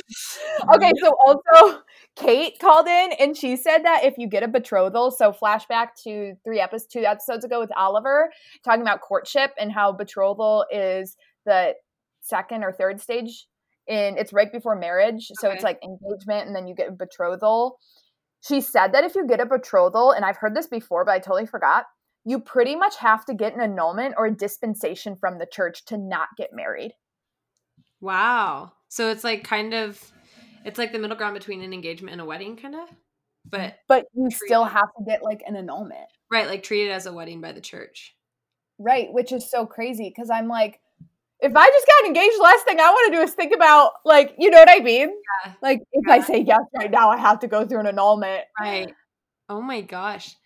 okay, so also Kate called in and she said that if you get a betrothal, so flashback to three episodes, two episodes ago with Oliver talking about courtship and how betrothal is the second or third stage and it's right before marriage, so it's like engagement and then you get a betrothal. She said that if you get a betrothal, and I've heard this before, but I totally forgot, you pretty much have to get an annulment or a dispensation from the church to not get married. wow. So it's like kind of, it's like the middle ground between an engagement and a wedding, kind of. But But you still have to get like an annulment. right, like treated as a wedding by the church. Right, which is so crazy because I'm like, if I just got engaged, the last thing I want to do is think about, like, you know what I mean? Yeah. Like, if I say yes right now, I have to go through an annulment. Right. Oh my gosh.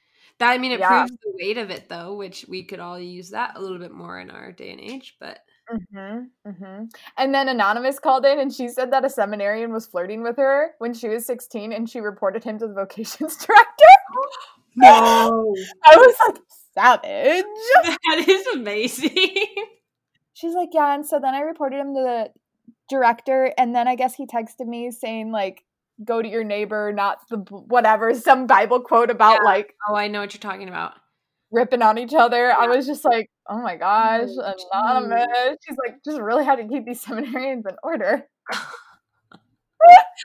That I mean, it Yeah. proves the weight of it, though, which we could all use that a little bit more in our day and age. But Mm-hmm, mm-hmm. And then Anonymous called in and she said that a seminarian was flirting with her when she was 16 and she reported him to the vocations director. no, I was like, savage. that is amazing. She's like, yeah. And so then I reported him to the director. And then I guess he texted me saying, like, go to your neighbor, not the whatever, some Bible quote about Yeah. like oh, I know what you're talking about. ripping on each other. I was just like, oh my gosh, Oh, anonymous. She's like, just really had to keep these seminarians in order.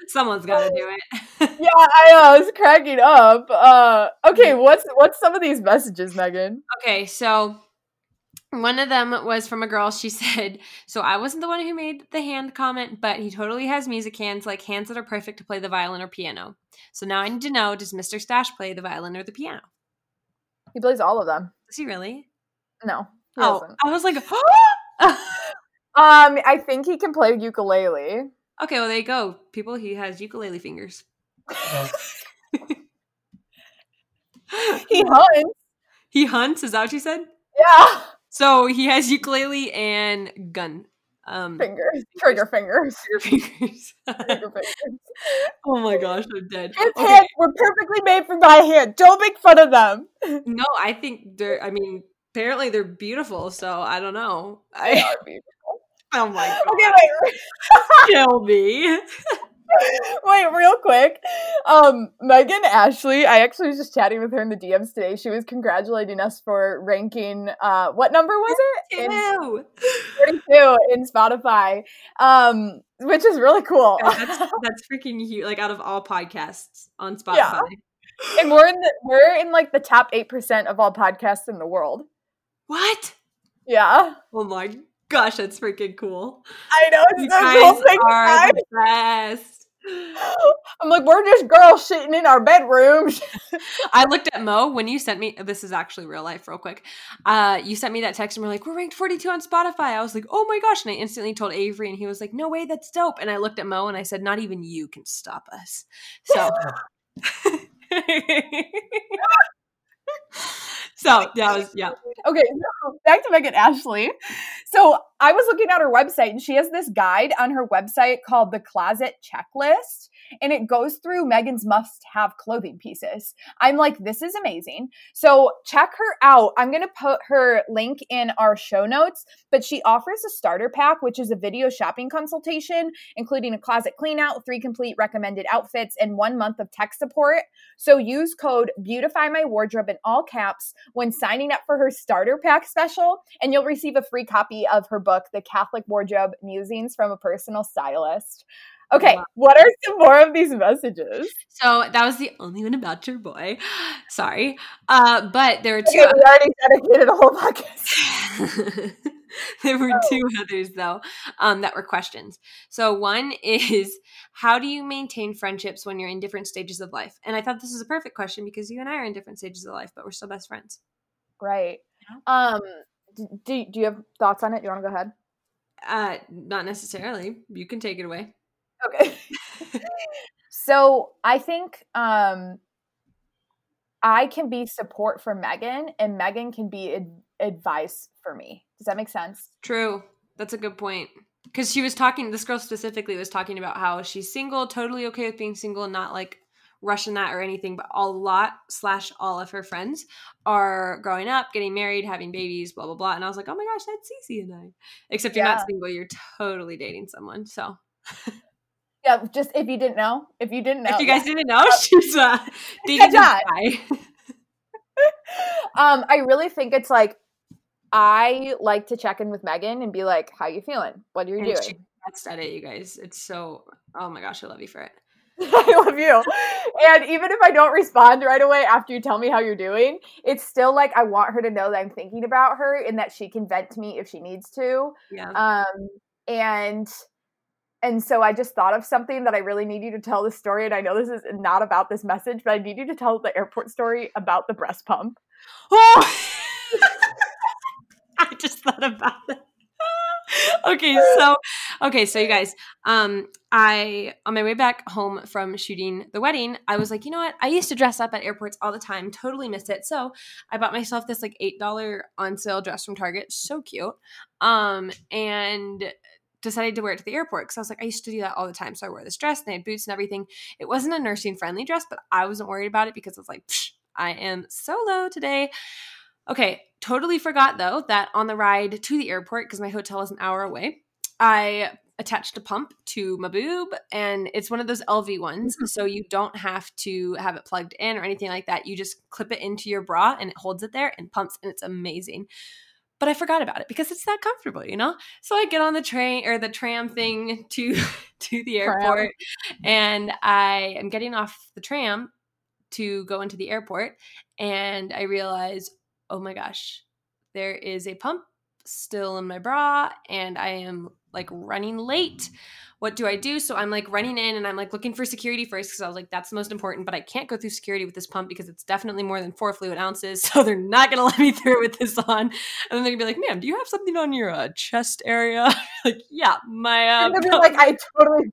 Someone's got to do it. Yeah, I know. I was cracking up. Uh, okay, what's what's some of these messages, Megan? okay, so one of them was from a girl. She said, "So I wasn't the one who made the hand comment, but he totally has music hands, like hands that are perfect to play the violin or piano. So now I need to know: Does Mister Stash play the violin or the piano? He plays all of them. Does he really? No. he Oh, doesn't. I was like, Um, I think he can play ukulele. okay, well there you go, people. He has ukulele fingers. He hunts. he hunts. Is that what you said? Yeah. So he has ukulele and gun. Um, Fingers. Trigger fingers. trigger fingers. Trigger fingers. oh my gosh, I'm dead. His Okay. hands were perfectly made for my hand. Don't make fun of them. No, I think they're. I mean, apparently they're beautiful. So I don't know. They I, are beautiful. oh my god, Okay, wait. kill me. Wait, real quick. Um, Megan Ashley, I actually was just chatting with her in the DMs today. She was congratulating us for ranking uh what number was it? In Ew. 42 in Spotify. Um, which is really cool. Guys, that's that's freaking huge. Like out of all podcasts on Spotify. Yeah. and we're in the we're in like the top eight percent of all podcasts in the world. What? Yeah. Oh my gosh, that's freaking cool. I know You it's the guys cool are the best. I'm like, we're just girls sitting in our bedrooms. I looked at Mo when you sent me. This is actually real life, real quick. Uh, you sent me that text and we're like, we're ranked 42 on Spotify. I was like, oh my gosh, and I instantly told Avery, and he was like, no way, that's dope. And I looked at Mo and I said, not even you can stop us. So. so that was yeah. Okay, so back to Megan Ashley. So I was looking at her website and she has this guide on her website called the Closet Checklist. And it goes through Megan's must have clothing pieces. I'm like, this is amazing. So check her out. I'm going to put her link in our show notes, but she offers a starter pack, which is a video shopping consultation, including a closet clean out, three complete recommended outfits, and one month of tech support. So use code Beautify My Wardrobe in all caps when signing up for her starter pack special, and you'll receive a free copy of her book, The Catholic Wardrobe Musings from a Personal Stylist. Okay, Wow. what are some more of these messages? So that was the only one about your boy. Sorry, uh, but there were two. Okay, we already dedicated a whole podcast. there were two others though um, that were questions. So one is how do you maintain friendships when you're in different stages of life? And I thought this was a perfect question because you and I are in different stages of life, but we're still best friends. Right. Um, do, do you have thoughts on it? Do you want to go ahead? Uh, not necessarily. You can take it away. Okay. so I think um, I can be support for Megan, and Megan can be ad- advice for me. Does that make sense? True. That's a good point. Because she was talking, this girl specifically was talking about how she's single, totally okay with being single, not like rushing that or anything, but a lot slash all of her friends are growing up, getting married, having babies, blah blah blah. And I was like, oh my gosh, that's Cece and I. Except you're Yeah. not single, you're totally dating someone. So Yeah, just if you didn't know, if you didn't know, if you guys didn't know, she's uh, dating that. guy. um, I really think it's like I like to check in with Megan and be like, "How you feeling? What are you And doing?" she best at it, you guys. It's so. Oh my gosh, I love you for it. I love you. And even if I don't respond right away after you tell me how you're doing, it's still like I want her to know that I'm thinking about her and that she can vent to me if she needs to. Yeah. Um, and and so I just thought of something that I really need you to tell the story. And I know this is not about this message, but I need you to tell the airport story about the breast pump. Oh! I just thought about that. okay, so okay, so you guys, um, I on my way back home from shooting the wedding, I was like, you know what? I used to dress up at airports all the time, totally miss it. So I bought myself this like eight dollar on sale dress from Target, so cute. Um, and decided to wear it to the airport because I was like, I used to do that all the time. So I wore this dress and they had boots and everything. It wasn't a nursing friendly dress, but I wasn't worried about it because I was like, I am solo today. Okay, totally forgot though that on the ride to the airport, because my hotel is an hour away, I attached a pump to my boob and it's one of those Elvie ones. Mm-hmm. So you don't have to have it plugged in or anything like that. You just clip it into your bra and it holds it there and pumps and it's amazing. But I forgot about it because it's that comfortable, you know? So I get on the train or the tram thing to to the Tram. airport and I am getting off the tram to go into the airport and I realize, oh my gosh, there is a pump still in my bra and I am like running late. What do I do? So I'm like running in and I'm like looking for security first because I was like, that's the most important, but I can't go through security with this pump because it's definitely more than four fluid ounces. So they're not going to let me through with this on. And then they're going to be like, ma'am, do you have something on your uh, chest area? like, yeah, my, uh, and then you're pump- like, I totally.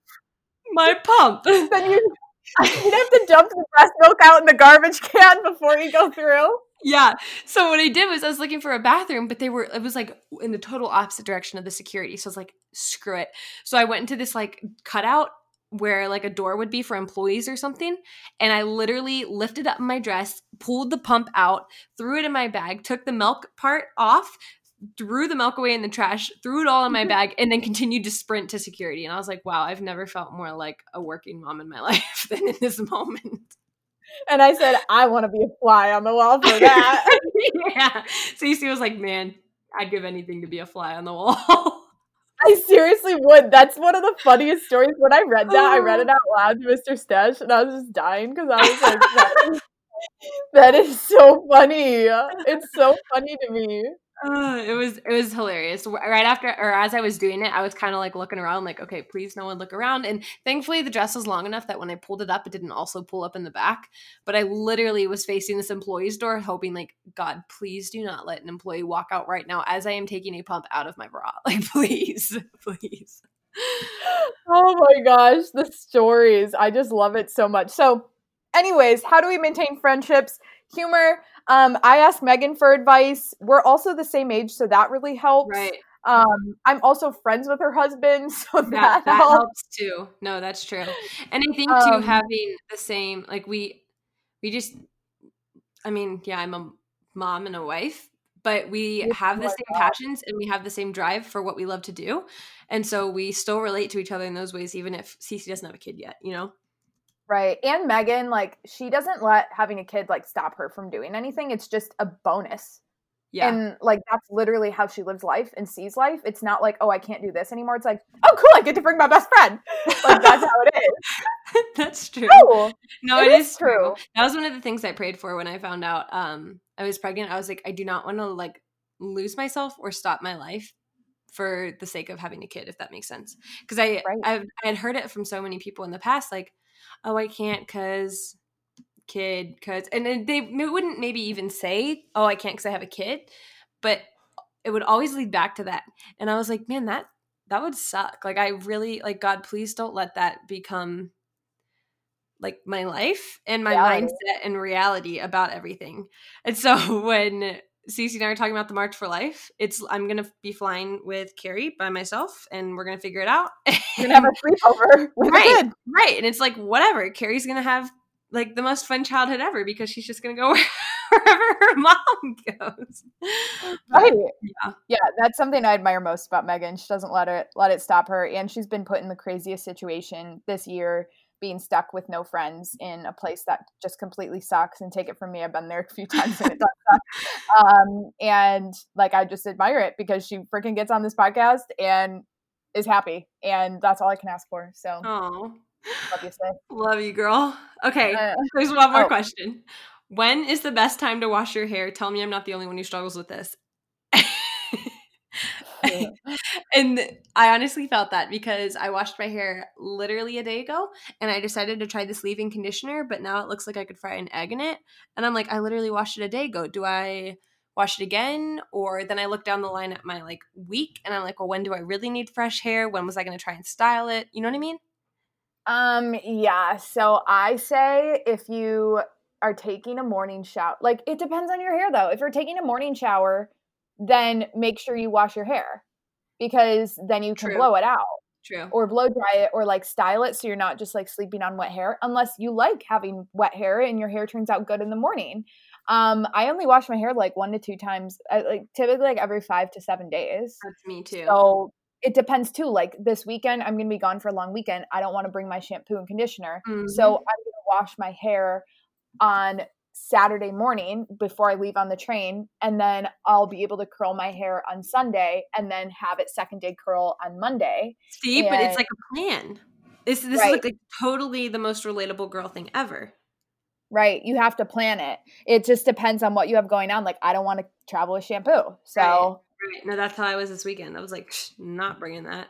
my pump. Then you you'd have to dump the breast milk out in the garbage can before you go through. Yeah. So what I did was I was looking for a bathroom, but they were it was like in the total opposite direction of the security. So I was like, screw it. So I went into this like cutout where like a door would be for employees or something, and I literally lifted up my dress, pulled the pump out, threw it in my bag, took the milk part off, threw the milk away in the trash, threw it all in my mm-hmm. bag, and then continued to sprint to security. And I was like, wow, I've never felt more like a working mom in my life than in this moment. And I said, I want to be a fly on the wall for that. yeah. Cece was like, man, I'd give anything to be a fly on the wall. I seriously would. That's one of the funniest stories. When I read that, I read it oh. out loud to Mr. Stesh, and I was just dying because I was like, that is, that is so funny. It's so funny to me. Uh, it was it was hilarious. Right after or as I was doing it, I was kind of like looking around, like, okay, please no one look around. And thankfully, the dress was long enough that when I pulled it up, it didn't also pull up in the back. But I literally was facing this employee's door, hoping, like, God, please do not let an employee walk out right now as I am taking a pump out of my bra. Like, please, please. Oh my gosh, the stories. I just love it so much. So, anyways, how do we maintain friendships? Humor. Um, I asked Megan for advice. We're also the same age, so that really helps. Right. Um, I'm also friends with her husband, so that, that, that helps. helps too. No, that's true. And I think too Um, having the same like we we just I mean, yeah, I'm a mom and a wife, but we have the same passions and we have the same drive for what we love to do. And so we still relate to each other in those ways even if Cece doesn't have a kid yet, you know? Right. And Megan, like, she doesn't let having a kid like stop her from doing anything. It's just a bonus. Yeah. And like that's literally how she lives life and sees life. It's not like, oh, I can't do this anymore. It's like, oh cool, I get to bring my best friend. Like that's how it is. that's true. Cool. No, It it is is true. true. That was one of the things I prayed for when I found out um I was pregnant. I was like, I do not want to like lose myself or stop my life for the sake of having a kid, if that makes sense. Because I Right. I've I had heard it from so many people in the past, like, oh, I can't because kid, because and they wouldn't maybe even say, oh, I can't because I have a kid, but it would always lead back to that. And I was like, man, that that would suck. Like I really like God, please don't let that become like my life and my Reality. mindset and reality about everything. And so when Cece and I are talking about the March for Life, it's I'm gonna be flying with Carrie by myself and we're gonna figure it out. You're gonna have a sleepover right, right. And it's like whatever. Carrie's gonna have like the most fun childhood ever because she's just gonna go wherever her mom goes. Right. Yeah. Yeah, that's something I admire most about Megan. She doesn't let it let it stop her, and she's been put in the craziest situation this year, being stuck with no friends in a place that just completely sucks. And take it from me, I've been there a few times and it does suck. Um, and like I just admire it because she freaking gets on this podcast and is happy, and that's all I can ask for. So love you, sis. love you, girl. Okay, Uh, there's one more oh. question. When is the best time to wash your hair? Tell me I'm not the only one who struggles with this. and I honestly felt that because I washed my hair literally a day ago and I decided to try this leave-in conditioner, but now it looks like I could fry an egg in it. And I'm like, I literally washed it a day ago. Do I wash it again? Or then I look down the line at my like week and I'm like, well, when do I really need fresh hair? When was I going to try and style it? You know what I mean? Um, yeah. So I say if you are taking a morning shower, like it depends on your hair though. If you're taking a morning shower, then make sure you wash your hair because then you can True. blow it out True. or blow dry it or like style it so you're not just like sleeping on wet hair unless you like having wet hair and your hair turns out good in the morning. Um, I only wash my hair like one to two times, uh, like typically like every five to seven days. That's me too. So it depends too. Like this weekend, I'm gonna be gone for a long weekend. I don't want to bring my shampoo and conditioner, so Mhm. I'm gonna wash my hair on Saturday morning before I leave on the train, and then I'll be able to curl my hair on Sunday, and then have it second day curl on Monday. See, but it's like a plan. This this Right. is like, totally the most relatable girl thing ever. Right? You have to plan it. It just depends on what you have going on. Like I don't want to travel with shampoo, so. Right. No, that's how I was this weekend. I was like, not bringing that.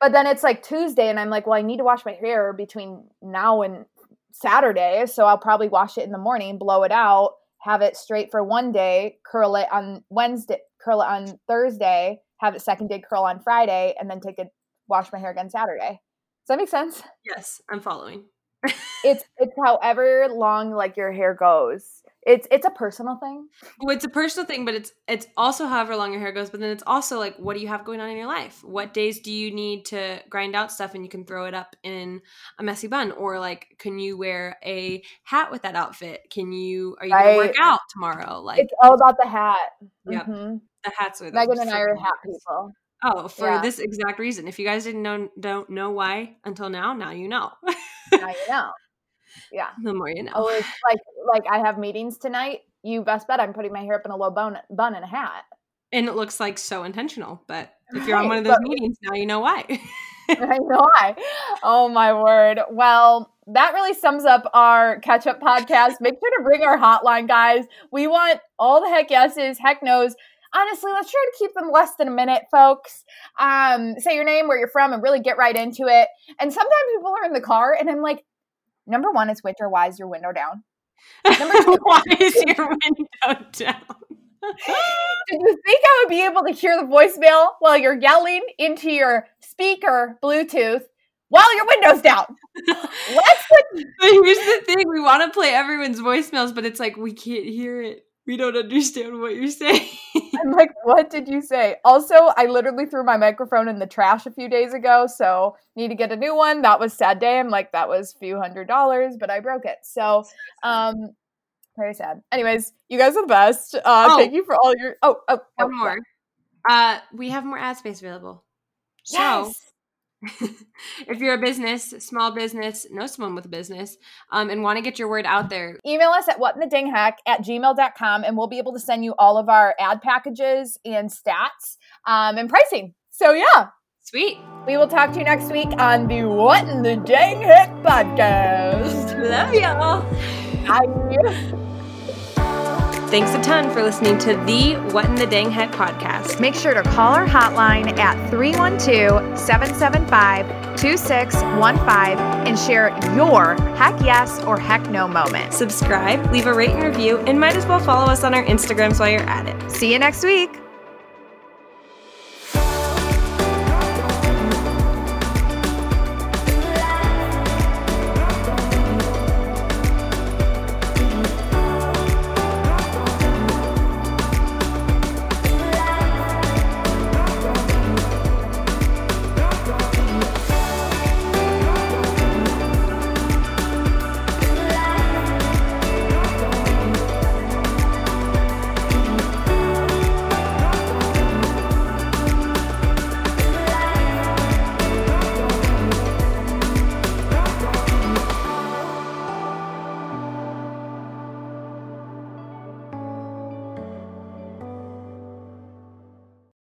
But then it's like Tuesday, and I'm like, well, I need to wash my hair between now and Saturday. So I'll probably wash it in the morning, blow it out, have it straight for one day, curl it on Wednesday, curl it on Thursday, have it second day curl on Friday, and then take a wash my hair again Saturday. Does that make sense? Yes, I'm following. It's it's however long like your hair goes. It's it's a personal thing. Well, it's a personal thing, but it's it's also however long your hair goes. But then it's also like, what do you have going on in your life? What days do you need to grind out stuff and you can throw it up in a messy bun, or like, can you wear a hat with that outfit? Can you are you gonna work out tomorrow? Like It's all about the hat. Yep. Mhm. the hats are Megan and I are hat people. Oh, for Yeah. this exact reason. If you guys didn't know, don't know why until now, now you know. Now you know. Yeah. the more you know. Oh, it's like like I have meetings tonight. You best bet I'm putting my hair up in a low bun bun and a hat. and it looks like so intentional. But if you're on one of those but- meetings, now you know why. I know why Oh my word. Well, that really sums up our catch up podcast. Make sure to bring our hotline, guys. We want all the heck yeses, heck no's. Honestly, let's try to keep them less than a minute, folks. Um, say your name, where you're from, and really get right into it. And sometimes people are in the car, and I'm like, number one, it's winter. Why is your window down? Number two- why is your window down? Did you think I would be able to hear the voicemail while you're yelling into your speaker Bluetooth while your window's down? Let's here's the thing: we want to play everyone's voicemails, but it's like we can't hear it. We don't understand what you're saying. I'm like, what did you say? Also, I literally threw my microphone in the trash a few days ago, so need to get a new one. That was sad day. I'm like, that was a few hundred dollars, but I broke it. So, um, very sad. Anyways, you guys are the best. Uh, Oh. thank you for all your. Oh, oh, oh, One more. Uh, we have more ad space available. So, Yes. if you're a business, small business, know someone with a business, um, and want to get your word out there, email us at whatinthedangheck at gmail.com and we'll be able to send you all of our ad packages and stats um, and pricing. So, yeah, sweet. we will talk to you next week on the What in the Dang Heck podcast. Love y'all. Bye. Thanks a ton for listening to the What in the Dang Heck podcast. Make sure to call our hotline at 312 775 2615 and share your heck yes or heck no moment. Subscribe, leave a rate and review, and might as well follow us on our Instagrams while you're at it. See you next week.